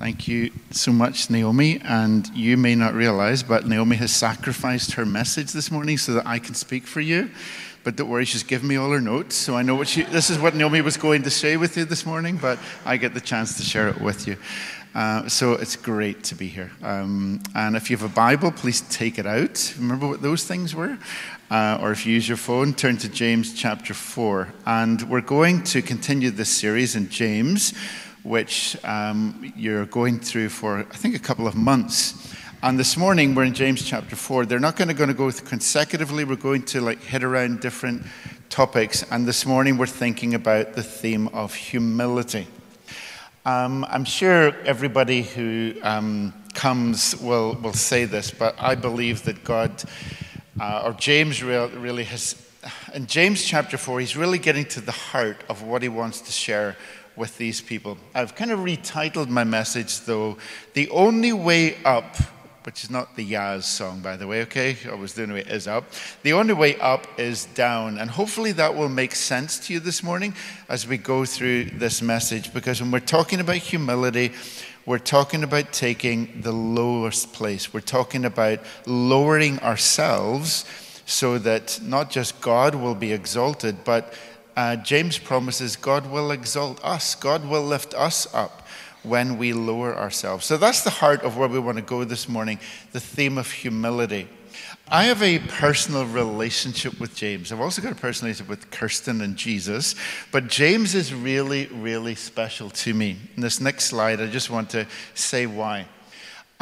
Thank you so much, Naomi. And you may not realize, but Naomi has sacrificed her message this morning so that I can speak for you. But don't worry, she's given me all her notes, so I know what she. This is what Naomi was going to say with you this morning, but I get the chance to share it with you. Uh, so it's great to be here. Um, and if you have a Bible, please take it out. Remember what those things were? Uh, or if you use your phone, turn to James chapter 4. And we're going to continue this series in James which um, you're going through for, I think, a couple of months. And this morning we're in James chapter 4. They're not going to, going to go consecutively, we're going to like hit around different topics. And this morning we're thinking about the theme of humility. Um, I'm sure everybody who um, comes will, will say this, but I believe that God, uh, or James really has, in James chapter 4, he's really getting to the heart of what he wants to share with these people. I've kind of retitled my message, though, The Only Way Up, which is not the Yazz song, by the way, okay? I was doing it is up. The only way up is down. And hopefully that will make sense to you this morning as we go through this message, because when we're talking about humility, we're talking about taking the lowest place. We're talking about lowering ourselves so that not just God will be exalted, but uh, James promises God will exalt us, God will lift us up when we lower ourselves. So that's the heart of where we want to go this morning the theme of humility. I have a personal relationship with James. I've also got a personal relationship with Kirsten and Jesus, but James is really, really special to me. In this next slide, I just want to say why.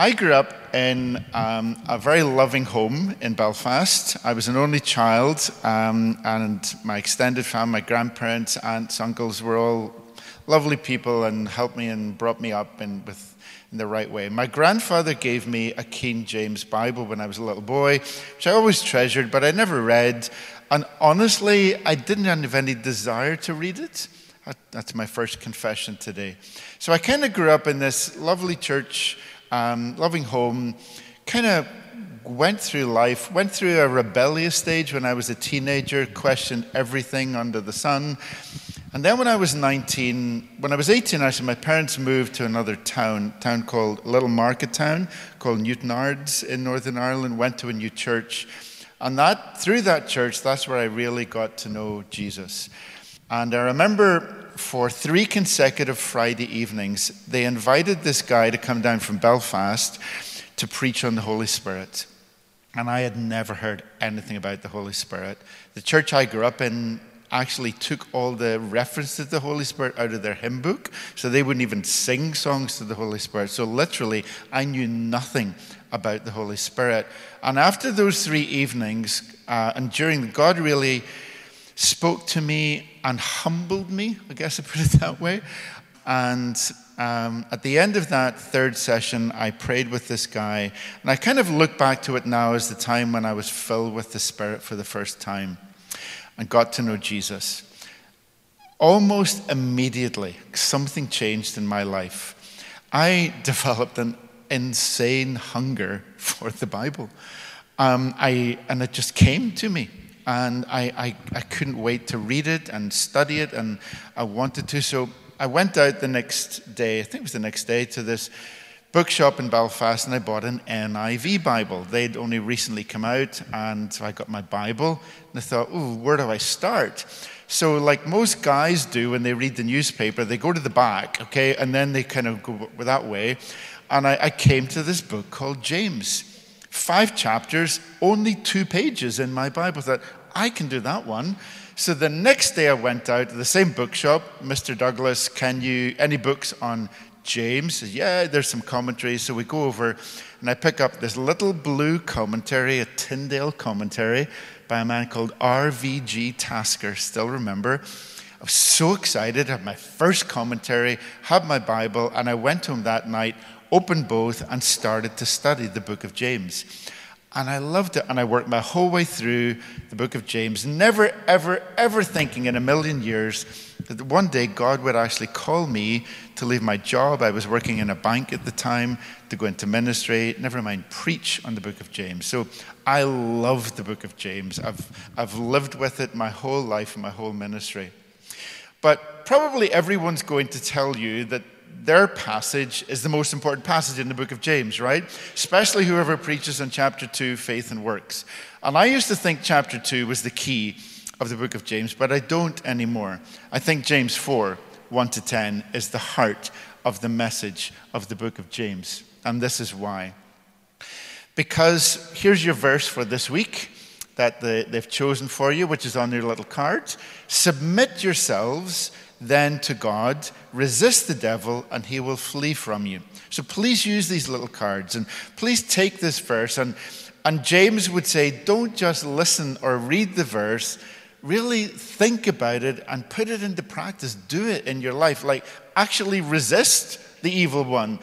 I grew up in um, a very loving home in Belfast. I was an only child, um, and my extended family, my grandparents, aunts, uncles were all lovely people and helped me and brought me up in, with, in the right way. My grandfather gave me a King James Bible when I was a little boy, which I always treasured, but I never read. And honestly, I didn't have any desire to read it. That's my first confession today. So I kind of grew up in this lovely church um, loving home, kind of went through life, went through a rebellious stage when I was a teenager, questioned everything under the sun. And then when I was 19, when I was 18, actually, my parents moved to another town, town called Little Market Town, called Newtownards in Northern Ireland, went to a new church. And that, through that church, that's where I really got to know Jesus. And I remember for three consecutive Friday evenings, they invited this guy to come down from Belfast to preach on the Holy Spirit. And I had never heard anything about the Holy Spirit. The church I grew up in actually took all the references to the Holy Spirit out of their hymn book, so they wouldn't even sing songs to the Holy Spirit. So literally, I knew nothing about the Holy Spirit. And after those three evenings, uh, and during, God really spoke to me and humbled me, I guess I put it that way. And um, at the end of that third session, I prayed with this guy. And I kind of look back to it now as the time when I was filled with the Spirit for the first time and got to know Jesus. Almost immediately, something changed in my life. I developed an insane hunger for the Bible. Um, I, and it just came to me and I, I, I couldn't wait to read it and study it, and I wanted to. So I went out the next day, I think it was the next day, to this bookshop in Belfast and I bought an NIV Bible. They'd only recently come out, and so I got my Bible and I thought, ooh, where do I start? So, like most guys do when they read the newspaper, they go to the back, okay, and then they kind of go that way. And I, I came to this book called James. Five chapters, only two pages in my Bible. I thought, I can do that one. So the next day I went out to the same bookshop. Mr. Douglas, can you, any books on James? Yeah, there's some commentaries. So we go over and I pick up this little blue commentary, a Tyndale commentary by a man called R.V.G. Tasker, still remember. I was so excited, I had my first commentary, had my Bible, and I went home that night, opened both, and started to study the book of James. And I loved it. And I worked my whole way through the book of James, never, ever, ever thinking in a million years that one day God would actually call me to leave my job. I was working in a bank at the time to go into ministry, never mind preach on the book of James. So I love the book of James. I've, I've lived with it my whole life and my whole ministry. But probably everyone's going to tell you that their passage is the most important passage in the book of James, right? Especially whoever preaches on chapter 2, faith and works. And I used to think chapter 2 was the key of the book of James, but I don't anymore. I think James 4, 1 to 10, is the heart of the message of the book of James. And this is why. Because here's your verse for this week that they've chosen for you, which is on your little card. Submit yourselves then to God, resist the devil, and he will flee from you. So please use these little cards and please take this verse. And, and James would say, don't just listen or read the verse, really think about it and put it into practice. Do it in your life. Like, actually resist the evil one,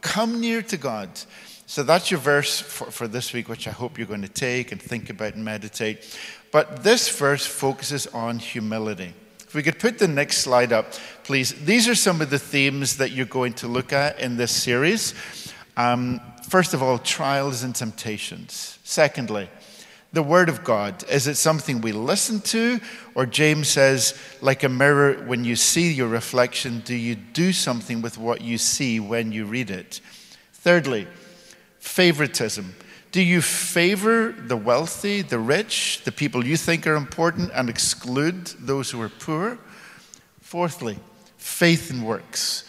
come near to God. So that's your verse for, for this week, which I hope you're going to take and think about and meditate. But this verse focuses on humility. If we could put the next slide up, please. These are some of the themes that you're going to look at in this series. Um, first of all, trials and temptations. Secondly, the Word of God. Is it something we listen to? Or James says, like a mirror, when you see your reflection, do you do something with what you see when you read it? Thirdly, favoritism. Do you favor the wealthy, the rich, the people you think are important, and exclude those who are poor? Fourthly, faith and works.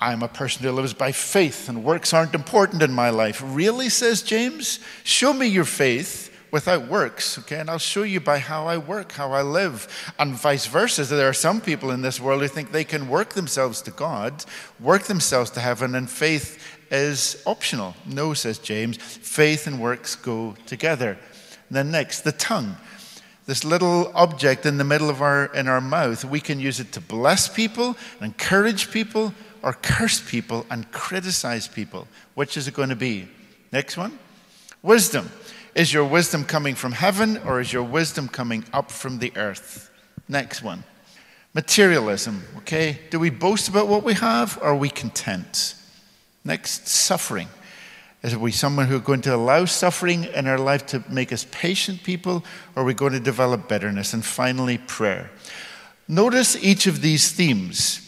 I'm a person who lives by faith, and works aren't important in my life. Really, says James? Show me your faith without works, okay? And I'll show you by how I work, how I live. And vice versa. There are some people in this world who think they can work themselves to God, work themselves to heaven, and faith is optional. No, says James, faith and works go together. And then next, the tongue. This little object in the middle of our in our mouth, we can use it to bless people, encourage people, or curse people and criticize people. Which is it going to be? Next one. Wisdom. Is your wisdom coming from heaven or is your wisdom coming up from the earth? Next one. Materialism, okay? Do we boast about what we have or are we content? Next, suffering. Is we someone who are going to allow suffering in our life to make us patient people, or are we going to develop bitterness? And finally, prayer. Notice each of these themes.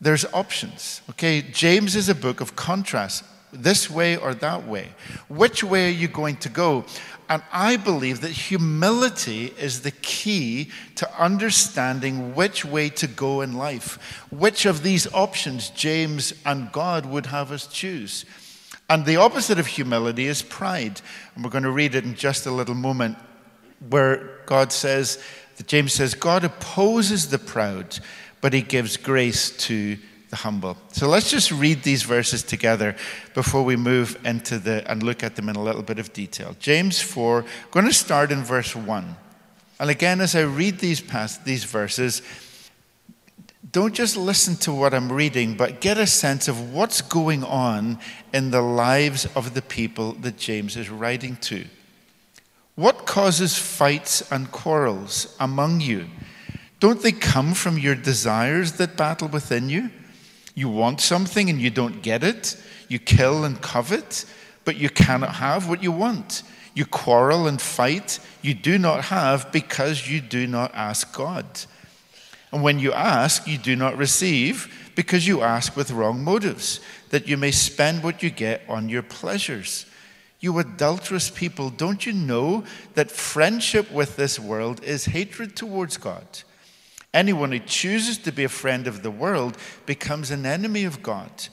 There's options. Okay, James is a book of contrast this way or that way. Which way are you going to go? And I believe that humility is the key to understanding which way to go in life, which of these options James and God would have us choose. And the opposite of humility is pride. And we're going to read it in just a little moment, where God says, James says, God opposes the proud, but he gives grace to the humble. So let's just read these verses together before we move into the and look at them in a little bit of detail. James 4, I'm going to start in verse 1. And again, as I read these past these verses, don't just listen to what I'm reading, but get a sense of what's going on in the lives of the people that James is writing to. What causes fights and quarrels among you? Don't they come from your desires that battle within you? You want something and you don't get it. You kill and covet, but you cannot have what you want. You quarrel and fight. You do not have because you do not ask God. And when you ask, you do not receive because you ask with wrong motives, that you may spend what you get on your pleasures. You adulterous people, don't you know that friendship with this world is hatred towards God? Anyone who chooses to be a friend of the world becomes an enemy of God.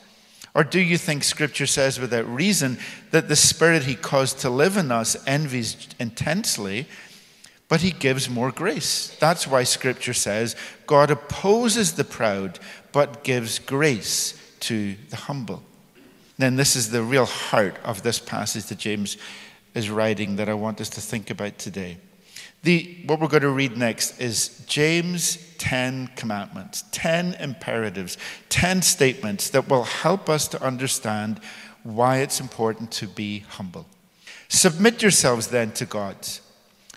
Or do you think Scripture says without reason that the Spirit He caused to live in us envies intensely, but He gives more grace? That's why Scripture says God opposes the proud, but gives grace to the humble. Then, this is the real heart of this passage that James is writing that I want us to think about today. The, what we're going to read next is James 10 commandments, 10 imperatives, 10 statements that will help us to understand why it's important to be humble. Submit yourselves then to God.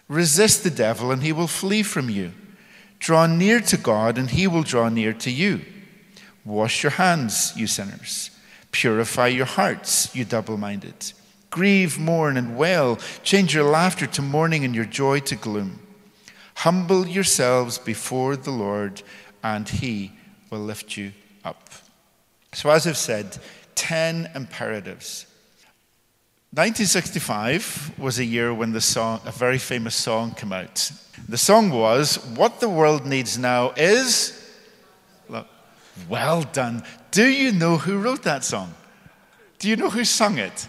Resist the devil, and he will flee from you. Draw near to God, and he will draw near to you. Wash your hands, you sinners. Purify your hearts, you double minded. Grieve, mourn, and wail. Change your laughter to mourning and your joy to gloom. Humble yourselves before the Lord, and he will lift you up. So, as I've said, 10 imperatives. 1965 was a year when the song, a very famous song came out. The song was, What the World Needs Now is. Well done. Do you know who wrote that song? Do you know who sung it?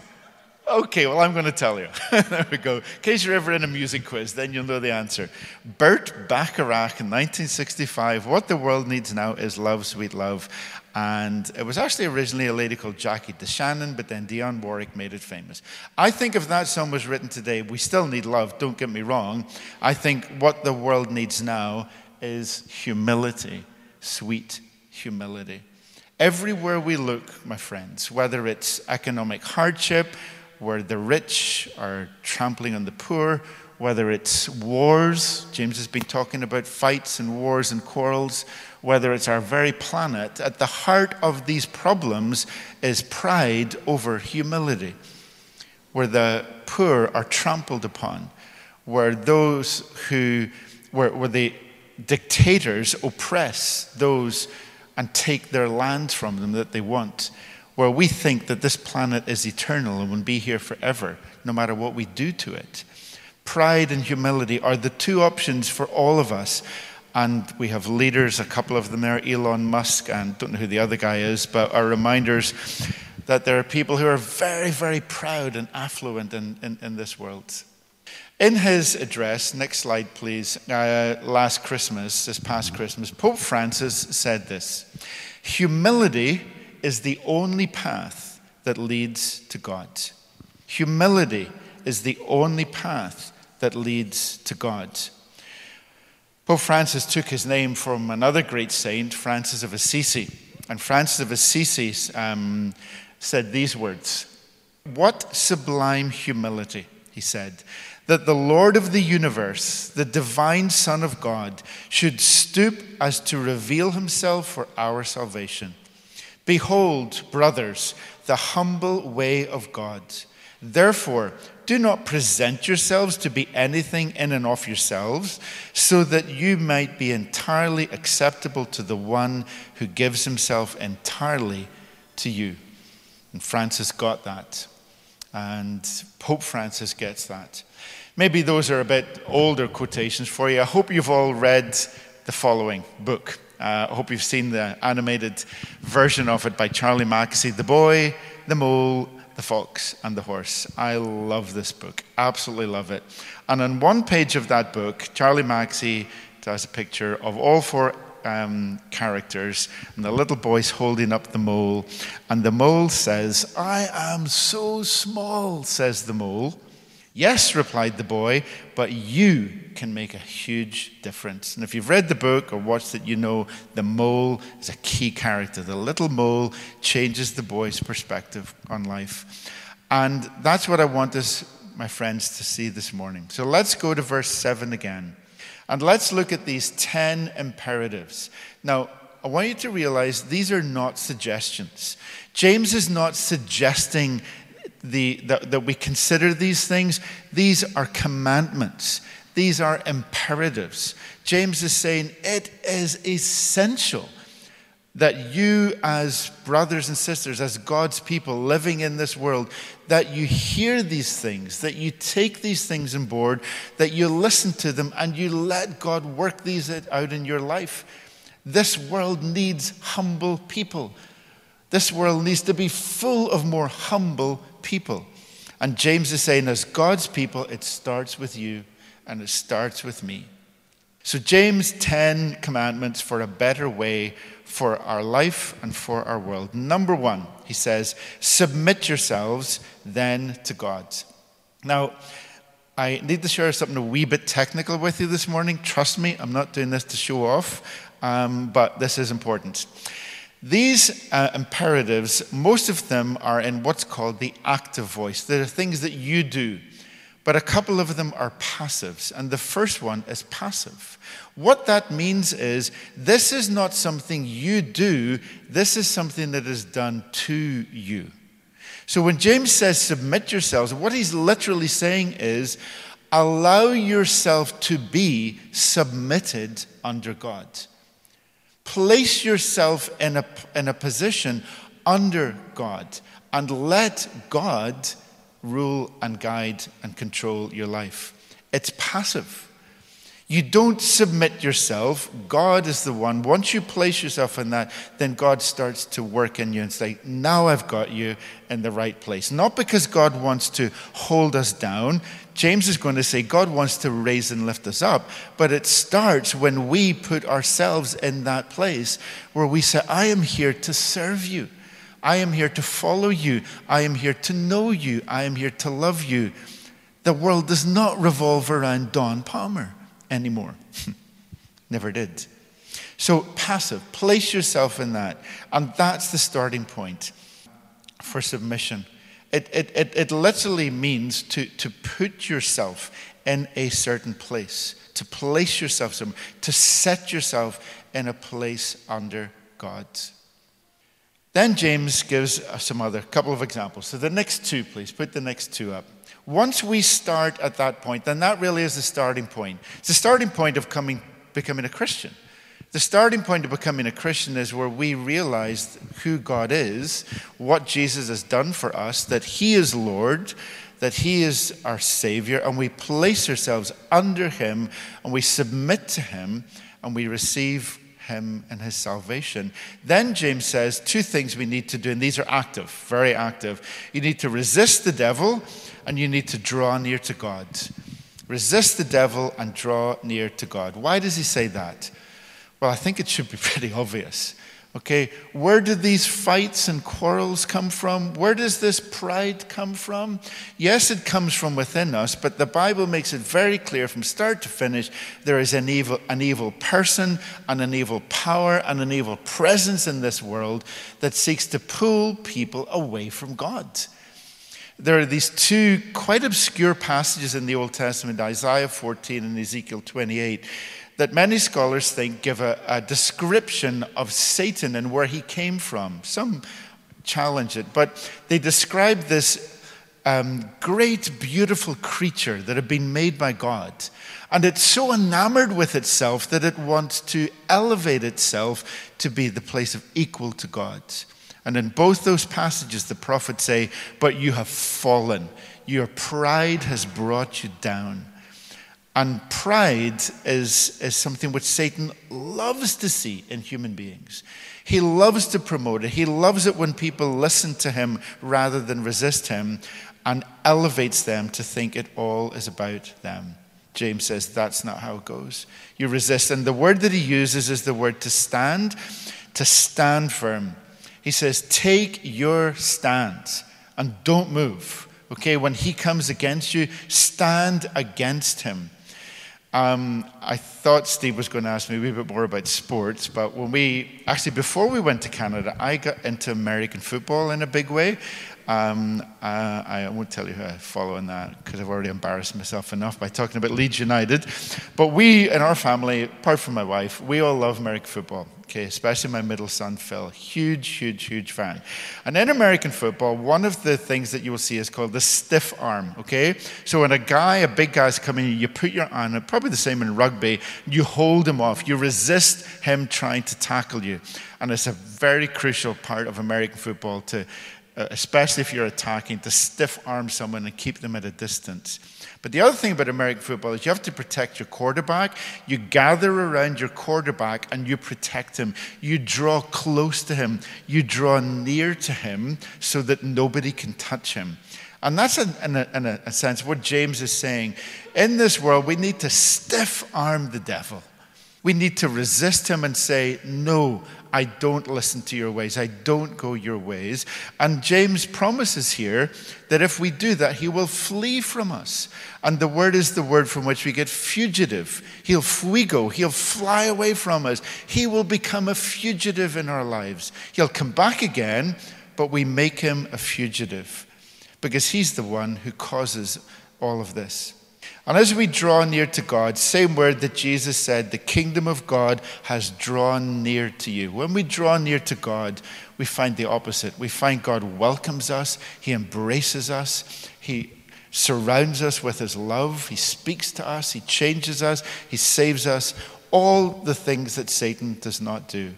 Okay, well, I'm going to tell you. there we go. In case you're ever in a music quiz, then you'll know the answer. Burt Bacharach in 1965. What the world needs now is love, sweet love. And it was actually originally a lady called Jackie DeShannon, but then Dionne Warwick made it famous. I think if that song was written today, we still need love, don't get me wrong. I think what the world needs now is humility, sweet humility. Everywhere we look, my friends, whether it's economic hardship, where the rich are trampling on the poor, whether it's wars, James has been talking about fights and wars and quarrels, whether it's our very planet, at the heart of these problems is pride over humility, where the poor are trampled upon, where those who, where, where the dictators oppress those and take their land from them that they want, where we think that this planet is eternal and will be here forever, no matter what we do to it. Pride and humility are the two options for all of us. And we have leaders, a couple of them there, Elon Musk, and don't know who the other guy is, but are reminders that there are people who are very, very proud and affluent in, in, in this world. In his address, next slide please, uh, last Christmas, this past Christmas, Pope Francis said this Humility is the only path that leads to God. Humility is the only path that leads to God. Pope Francis took his name from another great saint, Francis of Assisi. And Francis of Assisi um, said these words What sublime humility, he said, that the Lord of the universe, the divine Son of God, should stoop as to reveal himself for our salvation. Behold, brothers, the humble way of God. Therefore, do not present yourselves to be anything in and of yourselves, so that you might be entirely acceptable to the one who gives himself entirely to you. And Francis got that. And Pope Francis gets that. Maybe those are a bit older quotations for you. I hope you've all read the following book. Uh, I hope you've seen the animated version of it by Charlie Mackesy The Boy, the Mole, the Fox, and the Horse. I love this book, absolutely love it. And on one page of that book, Charlie Mackesy does a picture of all four um, characters, and the little boy's holding up the mole. And the mole says, I am so small, says the mole. Yes, replied the boy, but you can make a huge difference. And if you've read the book or watched it, you know the mole is a key character. The little mole changes the boy's perspective on life. And that's what I want us, my friends, to see this morning. So let's go to verse 7 again. And let's look at these 10 imperatives. Now, I want you to realize these are not suggestions. James is not suggesting the, that, that we consider these things, these are commandments. These are imperatives. James is saying it is essential that you, as brothers and sisters, as God's people living in this world, that you hear these things, that you take these things on board, that you listen to them, and you let God work these out in your life. This world needs humble people. This world needs to be full of more humble people. And James is saying, as God's people, it starts with you and it starts with me. So, James' 10 commandments for a better way for our life and for our world. Number one, he says, submit yourselves then to God. Now, I need to share something a wee bit technical with you this morning. Trust me, I'm not doing this to show off, um, but this is important. These uh, imperatives, most of them are in what's called the active voice. They're things that you do, but a couple of them are passives. And the first one is passive. What that means is this is not something you do, this is something that is done to you. So when James says submit yourselves, what he's literally saying is allow yourself to be submitted under God. Place yourself in a, in a position under God, and let God rule and guide and control your life. It's passive. You don't submit yourself. God is the one. Once you place yourself in that, then God starts to work in you and say, Now I've got you in the right place. Not because God wants to hold us down. James is going to say God wants to raise and lift us up. But it starts when we put ourselves in that place where we say, I am here to serve you. I am here to follow you. I am here to know you. I am here to love you. The world does not revolve around Don Palmer anymore. Never did. So, passive, place yourself in that. And that's the starting point for submission. It, it, it, it literally means to, to put yourself in a certain place, to place yourself somewhere, to set yourself in a place under God. Then James gives some other couple of examples. So the next two, please, put the next two up. Once we start at that point, then that really is the starting point. It's the starting point of coming, becoming a Christian. The starting point of becoming a Christian is where we realize who God is, what Jesus has done for us, that He is Lord, that He is our Savior, and we place ourselves under Him and we submit to Him and we receive him and his salvation. Then James says two things we need to do, and these are active, very active. You need to resist the devil, and you need to draw near to God. Resist the devil and draw near to God. Why does he say that? Well, I think it should be pretty obvious. Okay, where do these fights and quarrels come from? Where does this pride come from? Yes, it comes from within us, but the Bible makes it very clear from start to finish there is an evil, an evil person and an evil power and an evil presence in this world that seeks to pull people away from God. There are these two quite obscure passages in the Old Testament, Isaiah 14 and Ezekiel 28 that many scholars think give a, a description of Satan and where he came from. Some challenge it, but they describe this um, great, beautiful creature that had been made by God. And it's so enamored with itself that it wants to elevate itself to be the place of equal to God. And in both those passages, the prophets say, But you have fallen. Your pride has brought you down. And pride is, is something which Satan loves to see in human beings. He loves to promote it. He loves it when people listen to him rather than resist him and elevates them to think it all is about them. James says that's not how it goes. You resist. And the word that he uses is the word to stand, to stand firm. He says, Take your stand and don't move. Okay, when he comes against you, stand against him. Um, I thought Steve was going to ask me a wee bit more about sports, but when we actually, before we went to Canada, I got into American football in a big way. Um, uh, I won't tell you who I follow in that because I've already embarrassed myself enough by talking about Leeds United. But we, in our family, apart from my wife, we all love American football. Okay, especially my middle son Phil, huge, huge, huge fan. And in American football, one of the things that you will see is called the stiff arm. Okay, so when a guy, a big guy's coming, you put your arm. Probably the same in rugby. You hold him off. You resist him trying to tackle you, and it's a very crucial part of American football to uh, especially if you're attacking, to stiff arm someone and keep them at a distance. But the other thing about American football is you have to protect your quarterback. You gather around your quarterback and you protect him. You draw close to him. You draw near to him so that nobody can touch him. And that's, in, in, a, in a sense, what James is saying. In this world, we need to stiff arm the devil. We need to resist him and say, No, I don't listen to your ways. I don't go your ways. And James promises here that if we do that, he will flee from us. And the word is the word from which we get fugitive. He'll fuigo. He'll fly away from us. He will become a fugitive in our lives. He'll come back again, but we make him a fugitive because he's the one who causes all of this. And as we draw near to God, same word that Jesus said, the kingdom of God has drawn near to you. When we draw near to God, we find the opposite. We find God welcomes us, He embraces us, He surrounds us with His love, He speaks to us, He changes us, He saves us. All the things that Satan does not do.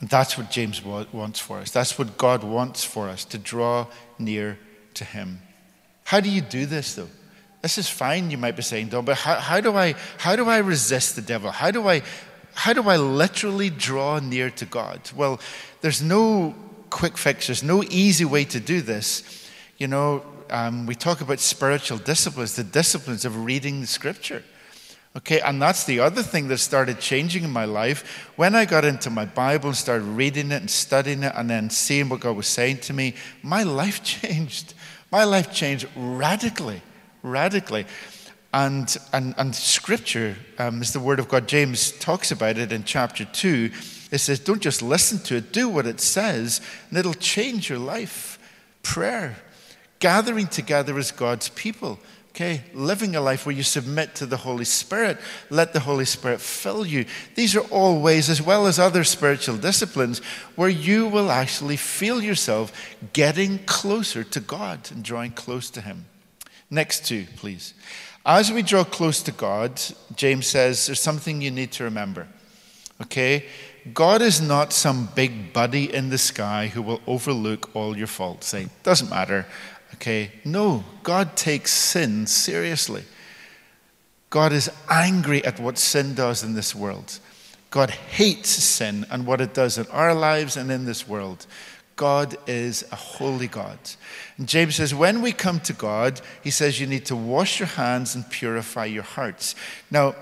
And that's what James wants for us. That's what God wants for us to draw near to Him. How do you do this, though? This is fine, you might be saying, Don, but how, how, do I, how do I resist the devil? How do, I, how do I literally draw near to God? Well, there's no quick fix, there's no easy way to do this. You know, um, we talk about spiritual disciplines, the disciplines of reading the scripture. Okay, and that's the other thing that started changing in my life. When I got into my Bible and started reading it and studying it and then seeing what God was saying to me, my life changed. My life changed radically, radically. And, and, and scripture um, is the word of God. James talks about it in chapter 2. It says, Don't just listen to it, do what it says, and it'll change your life. Prayer, gathering together as God's people Okay, living a life where you submit to the Holy Spirit, let the Holy Spirit fill you. These are all ways, as well as other spiritual disciplines, where you will actually feel yourself getting closer to God and drawing close to Him. Next two, please. As we draw close to God, James says there's something you need to remember. Okay? God is not some big buddy in the sky who will overlook all your faults, saying, Doesn't matter, Okay? No, God takes sin seriously. God is angry at what sin does in this world. God hates sin and what it does in our lives and in this world. God is a holy God. And James says, when we come to God, he says you need to wash your hands and purify your hearts. Now,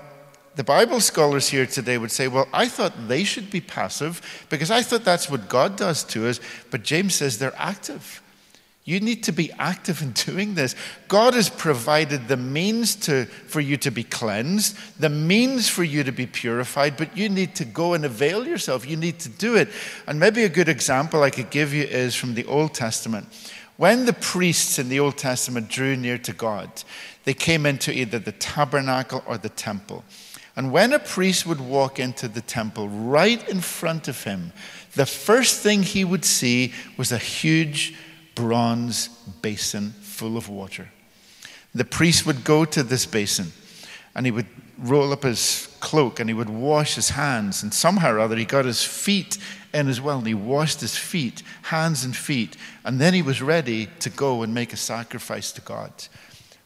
the Bible scholars here today would say, well, I thought they should be passive because I thought that's what God does to us. But James says they're active. You need to be active in doing this. God has provided the means to, for you to be cleansed, the means for you to be purified, but you need to go and avail yourself. You need to do it. And maybe a good example I could give you is from the Old Testament. When the priests in the Old Testament drew near to God, they came into either the tabernacle or the temple. And when a priest would walk into the temple, right in front of him, the first thing he would see was a huge bronze basin full of water. The priest would go to this basin and he would roll up his cloak and he would wash his hands. And somehow or other, he got his feet in as well. And he washed his feet, hands and feet. And then he was ready to go and make a sacrifice to God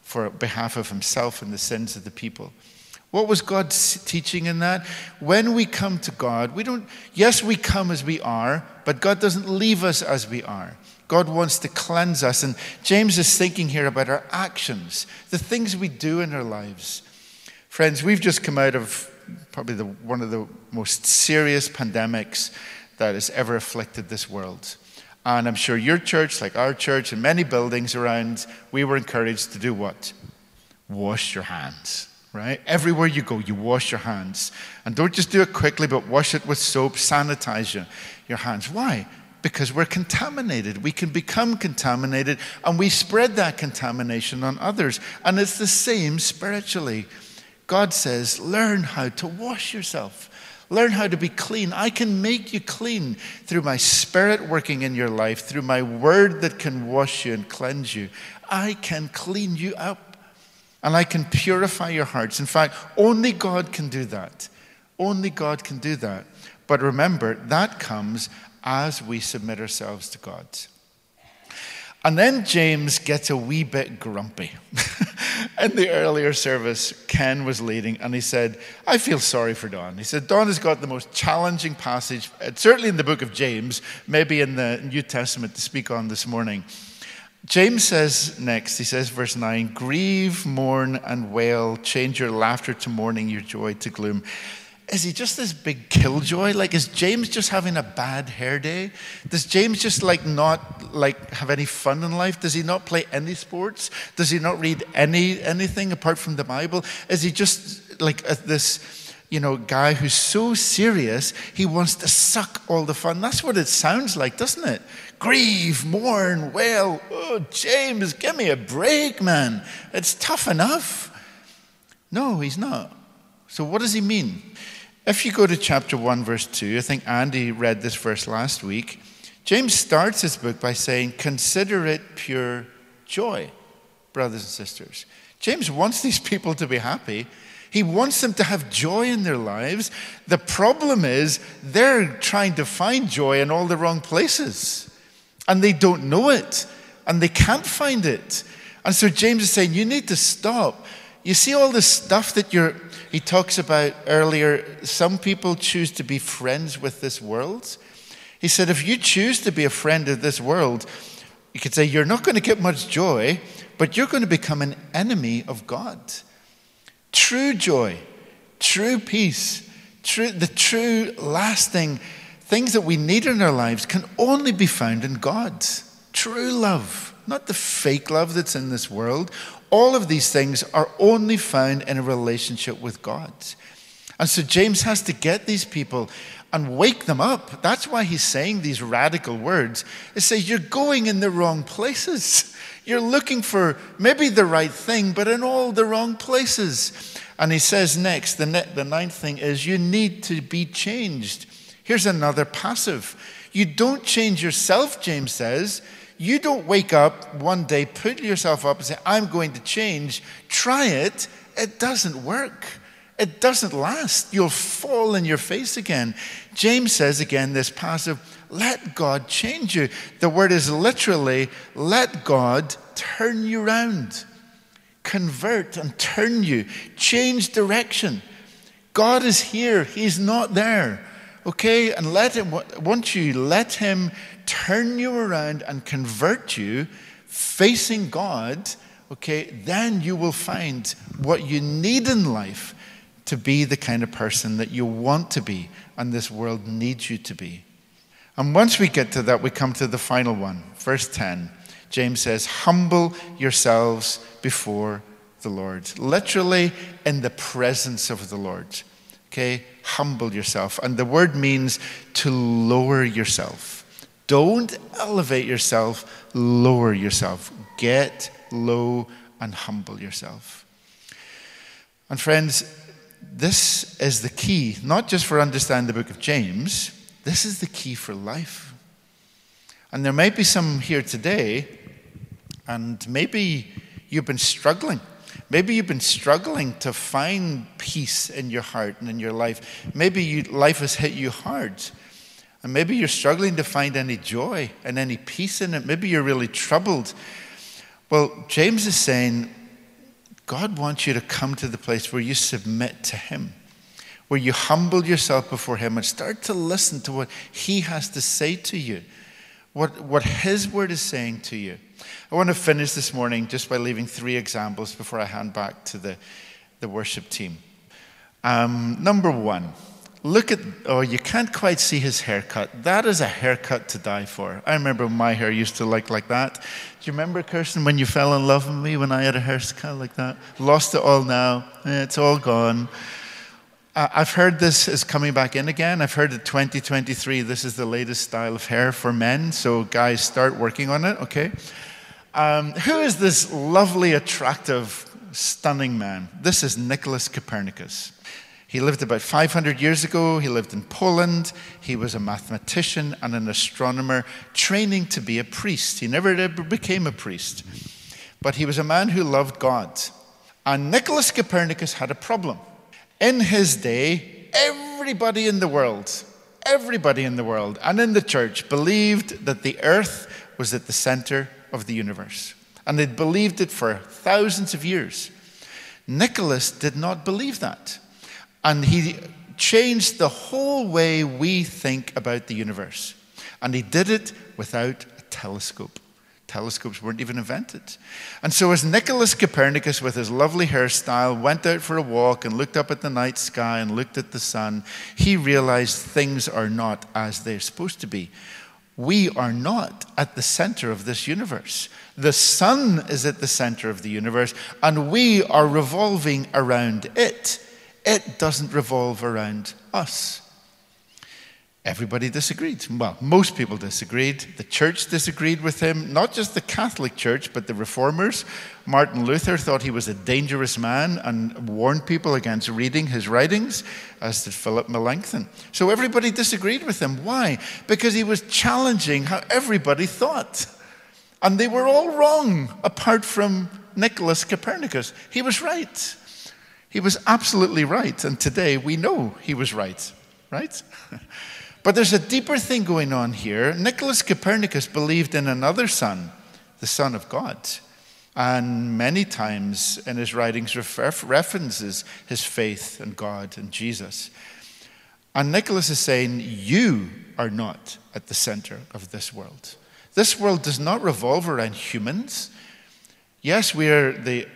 for behalf of himself and the sins of the people. What was God teaching in that? When we come to God, we don't, yes, we come as we are, but God doesn't leave us as we are. God wants to cleanse us. And James is thinking here about our actions, the things we do in our lives. Friends, we've just come out of probably the, one of the most serious pandemics that has ever afflicted this world. And I'm sure your church, like our church, and many buildings around, we were encouraged to do what? Wash your hands, right? Everywhere you go, you wash your hands. And don't just do it quickly, but wash it with soap, sanitize your, your hands. Why? Because we're contaminated. We can become contaminated and we spread that contamination on others. And it's the same spiritually. God says, learn how to wash yourself. Learn how to be clean. I can make you clean through my spirit working in your life, through my word that can wash you and cleanse you. I can clean you up and I can purify your hearts. In fact, only God can do that. Only God can do that. But remember, that comes as we submit ourselves to God. And then James gets a wee bit grumpy. in the earlier service, Ken was leading, and he said, I feel sorry for Don. He said, Don has got the most challenging passage, uh, certainly in the book of James, maybe in the New Testament to speak on this morning. James says next, he says, verse 9, grieve, mourn, and wail, change your laughter to mourning, your joy to gloom is he just this big killjoy? Like, is James just having a bad hair day? Does James just like not like have any fun in life? Does he not play any sports? Does he not read any anything apart from the Bible? Is he just like this, you know, guy who's so serious he wants to suck all the fun? That's what it sounds like, doesn't it? Grieve, mourn, wail. Oh, James, give me a break, man. It's tough enough. No, he's not. So, what does he mean? If you go to chapter 1, verse 2, I think Andy read this verse last week. James starts his book by saying, Consider it pure joy, brothers and sisters. James wants these people to be happy. He wants them to have joy in their lives. The problem is they're trying to find joy in all the wrong places. And they don't know it. And they can't find it. And so James is saying, you need to stop. You see all this stuff that you're, he talks about earlier. Some people choose to be friends with this world. He said, if you choose to be a friend of this world, you could say you're not going to get much joy, but you're going to become an enemy of God. True joy, true peace, true, the true lasting things that we need in our lives can only be found in God. True love, not the fake love that's in this world. All of these things are only found in a relationship with God. And so James has to get these people and wake them up. That's why he's saying these radical words. He says, You're going in the wrong places. You're looking for maybe the right thing, but in all the wrong places. And he says next, the, ne- the ninth thing is you need to be changed. Here's another passive. You don't change yourself, James says. You don't wake up one day, put yourself up, and say, I'm going to change. Try it. It doesn't work. It doesn't last. You'll fall in your face again. James says again, this passive let God change you. The word is literally, let God turn you around, convert and turn you, change direction. God is here, He's not there. Okay? And let Him, once you let Him turn you around and convert you, facing God, okay, then you will find what you need in life to be the kind of person that you want to be and this world needs you to be. And once we get to that, we come to the final one, verse 10. James says, Humble yourselves before the Lord. Literally, in the presence of the Lord. Okay? Humble yourself. And the word means to lower yourself. Don't elevate yourself, lower yourself. Get low and humble yourself. And friends, this is the key, not just for understanding the book of James, this is the key for life. And there might be some here today, and maybe you've been struggling. Maybe you've been struggling to find peace in your heart and in your life. Maybe you, life has hit you hard. And maybe you're struggling to find any joy and any peace in it. Maybe you're really troubled. Well, James is saying God wants you to come to the place where you submit to Him where you humble yourself before Him and start to listen to what He has to say to you, what, what His Word is saying to you. I want to finish this morning just by leaving three examples before I hand back to the, the worship team. Um, number one, look at, oh, you can't quite see his haircut. That is a haircut to die for. I remember my hair used to look like that. Do you remember, Kirsten, when you fell in love with me when I had a haircut like that? Lost it all now. It's all gone. I've heard this is coming back in again. I've heard that 2023, this is the latest style of hair for men. So, guys, start working on it, okay? Um, who is this lovely, attractive, stunning man? This is Nicholas Copernicus. He lived about 500 years ago. He lived in Poland. He was a mathematician and an astronomer, training to be a priest. He never ever became a priest, but he was a man who loved God. And Nicholas Copernicus had a problem. In his day, everybody in the world, everybody in the world and in the church believed that the earth was at the center of the universe. And they'd believed it for thousands of years. Nicholas did not believe that. And he changed the whole way we think about the universe. And he did it without a telescope. Telescopes weren't even invented. And so, as Nicholas Copernicus, with his lovely hairstyle, went out for a walk and looked up at the night sky and looked at the sun, he realized things are not as they're supposed to be. We are not at the center of this universe. The sun is at the center of the universe, and we are revolving around it. It doesn't revolve around us. Everybody disagreed. Well, most people disagreed. The church disagreed with him, not just the Catholic Church, but the reformers. Martin Luther thought he was a dangerous man and warned people against reading his writings, as did Philip Melanchthon. So everybody disagreed with him. Why? Because he was challenging how everybody thought. And they were all wrong, apart from Nicholas Copernicus. He was right. He was absolutely right, and today we know he was right, right? but there's a deeper thing going on here. Nicholas Copernicus believed in another sun, the Son of God, and many times in his writings references his faith in God and Jesus. And Nicholas is saying, You are not at the center of this world. This world does not revolve around humans. Yes, we are the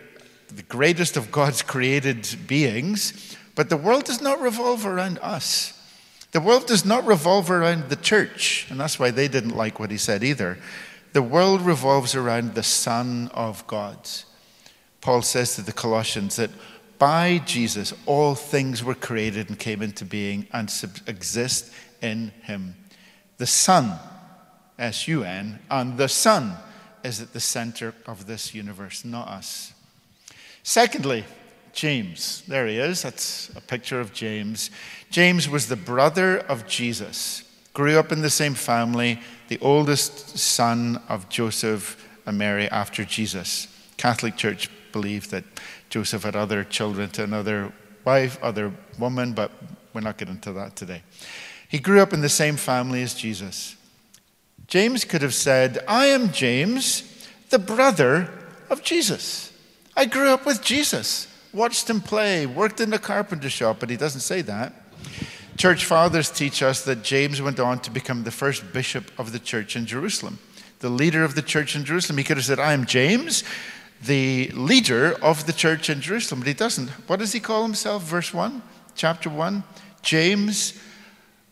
the greatest of God's created beings, but the world does not revolve around us. The world does not revolve around the church, and that's why they didn't like what he said either. The world revolves around the Son of God. Paul says to the Colossians that by Jesus all things were created and came into being and exist in him. The Son, S U N, and the Son is at the center of this universe, not us. Secondly, James. There he is. That's a picture of James. James was the brother of Jesus, grew up in the same family, the oldest son of Joseph and Mary after Jesus. Catholic Church believed that Joseph had other children to another wife, other woman, but we're not getting into that today. He grew up in the same family as Jesus. James could have said, I am James, the brother of Jesus. I grew up with Jesus, watched him play, worked in the carpenter shop, but he doesn't say that. Church fathers teach us that James went on to become the first bishop of the church in Jerusalem, the leader of the church in Jerusalem. He could have said, I am James, the leader of the church in Jerusalem, but he doesn't. What does he call himself? Verse 1, chapter 1. James,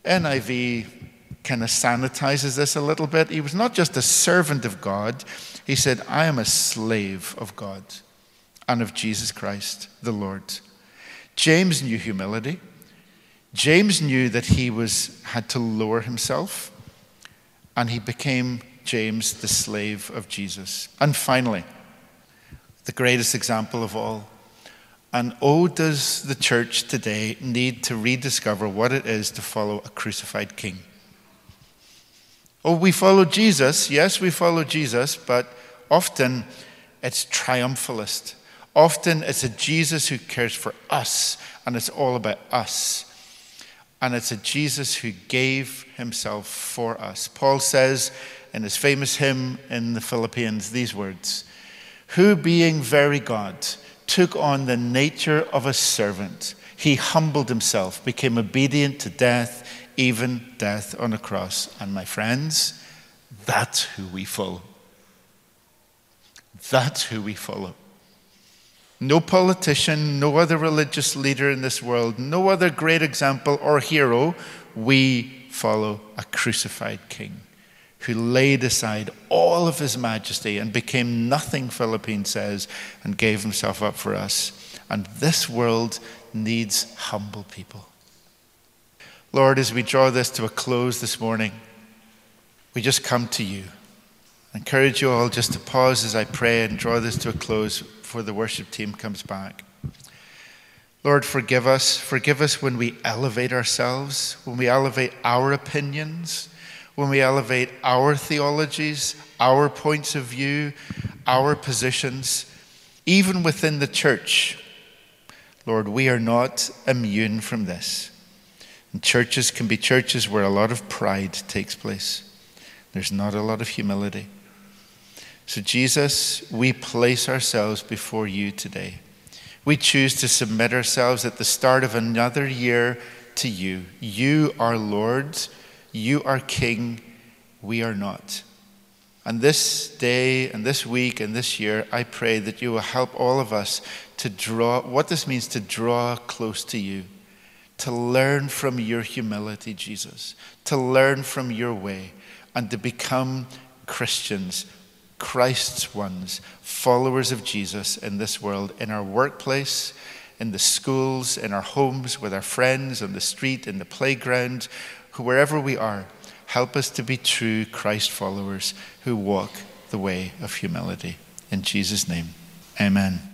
NIV kind of sanitizes this a little bit. He was not just a servant of God, he said, I am a slave of God and of Jesus Christ the Lord. James knew humility. James knew that he was, had to lower himself, and he became James, the slave of Jesus. And finally, the greatest example of all. And oh, does the church today need to rediscover what it is to follow a crucified king? Oh, we follow Jesus. Yes, we follow Jesus, but often it's triumphalist. Often it's a Jesus who cares for us, and it's all about us. And it's a Jesus who gave himself for us. Paul says in his famous hymn in the Philippians these words Who, being very God, took on the nature of a servant, he humbled himself, became obedient to death, even death on a cross. And my friends, that's who we follow. That's who we follow. No politician, no other religious leader in this world, no other great example or hero. We follow a crucified king who laid aside all of his majesty and became nothing, Philippians says, and gave himself up for us. And this world needs humble people. Lord, as we draw this to a close this morning, we just come to you. I encourage you all just to pause as I pray and draw this to a close before the worship team comes back. Lord, forgive us. Forgive us when we elevate ourselves, when we elevate our opinions, when we elevate our theologies, our points of view, our positions, even within the church. Lord, we are not immune from this. And churches can be churches where a lot of pride takes place. There's not a lot of humility. So, Jesus, we place ourselves before you today. We choose to submit ourselves at the start of another year to you. You are Lord, you are King, we are not. And this day and this week and this year, I pray that you will help all of us to draw what this means to draw close to you, to learn from your humility, Jesus, to learn from your way, and to become Christians Christ's ones, followers of Jesus in this world, in our workplace, in the schools, in our homes, with our friends, on the street, in the playground, wherever we are. Help us to be true Christ followers who walk the way of humility. In Jesus' name, amen.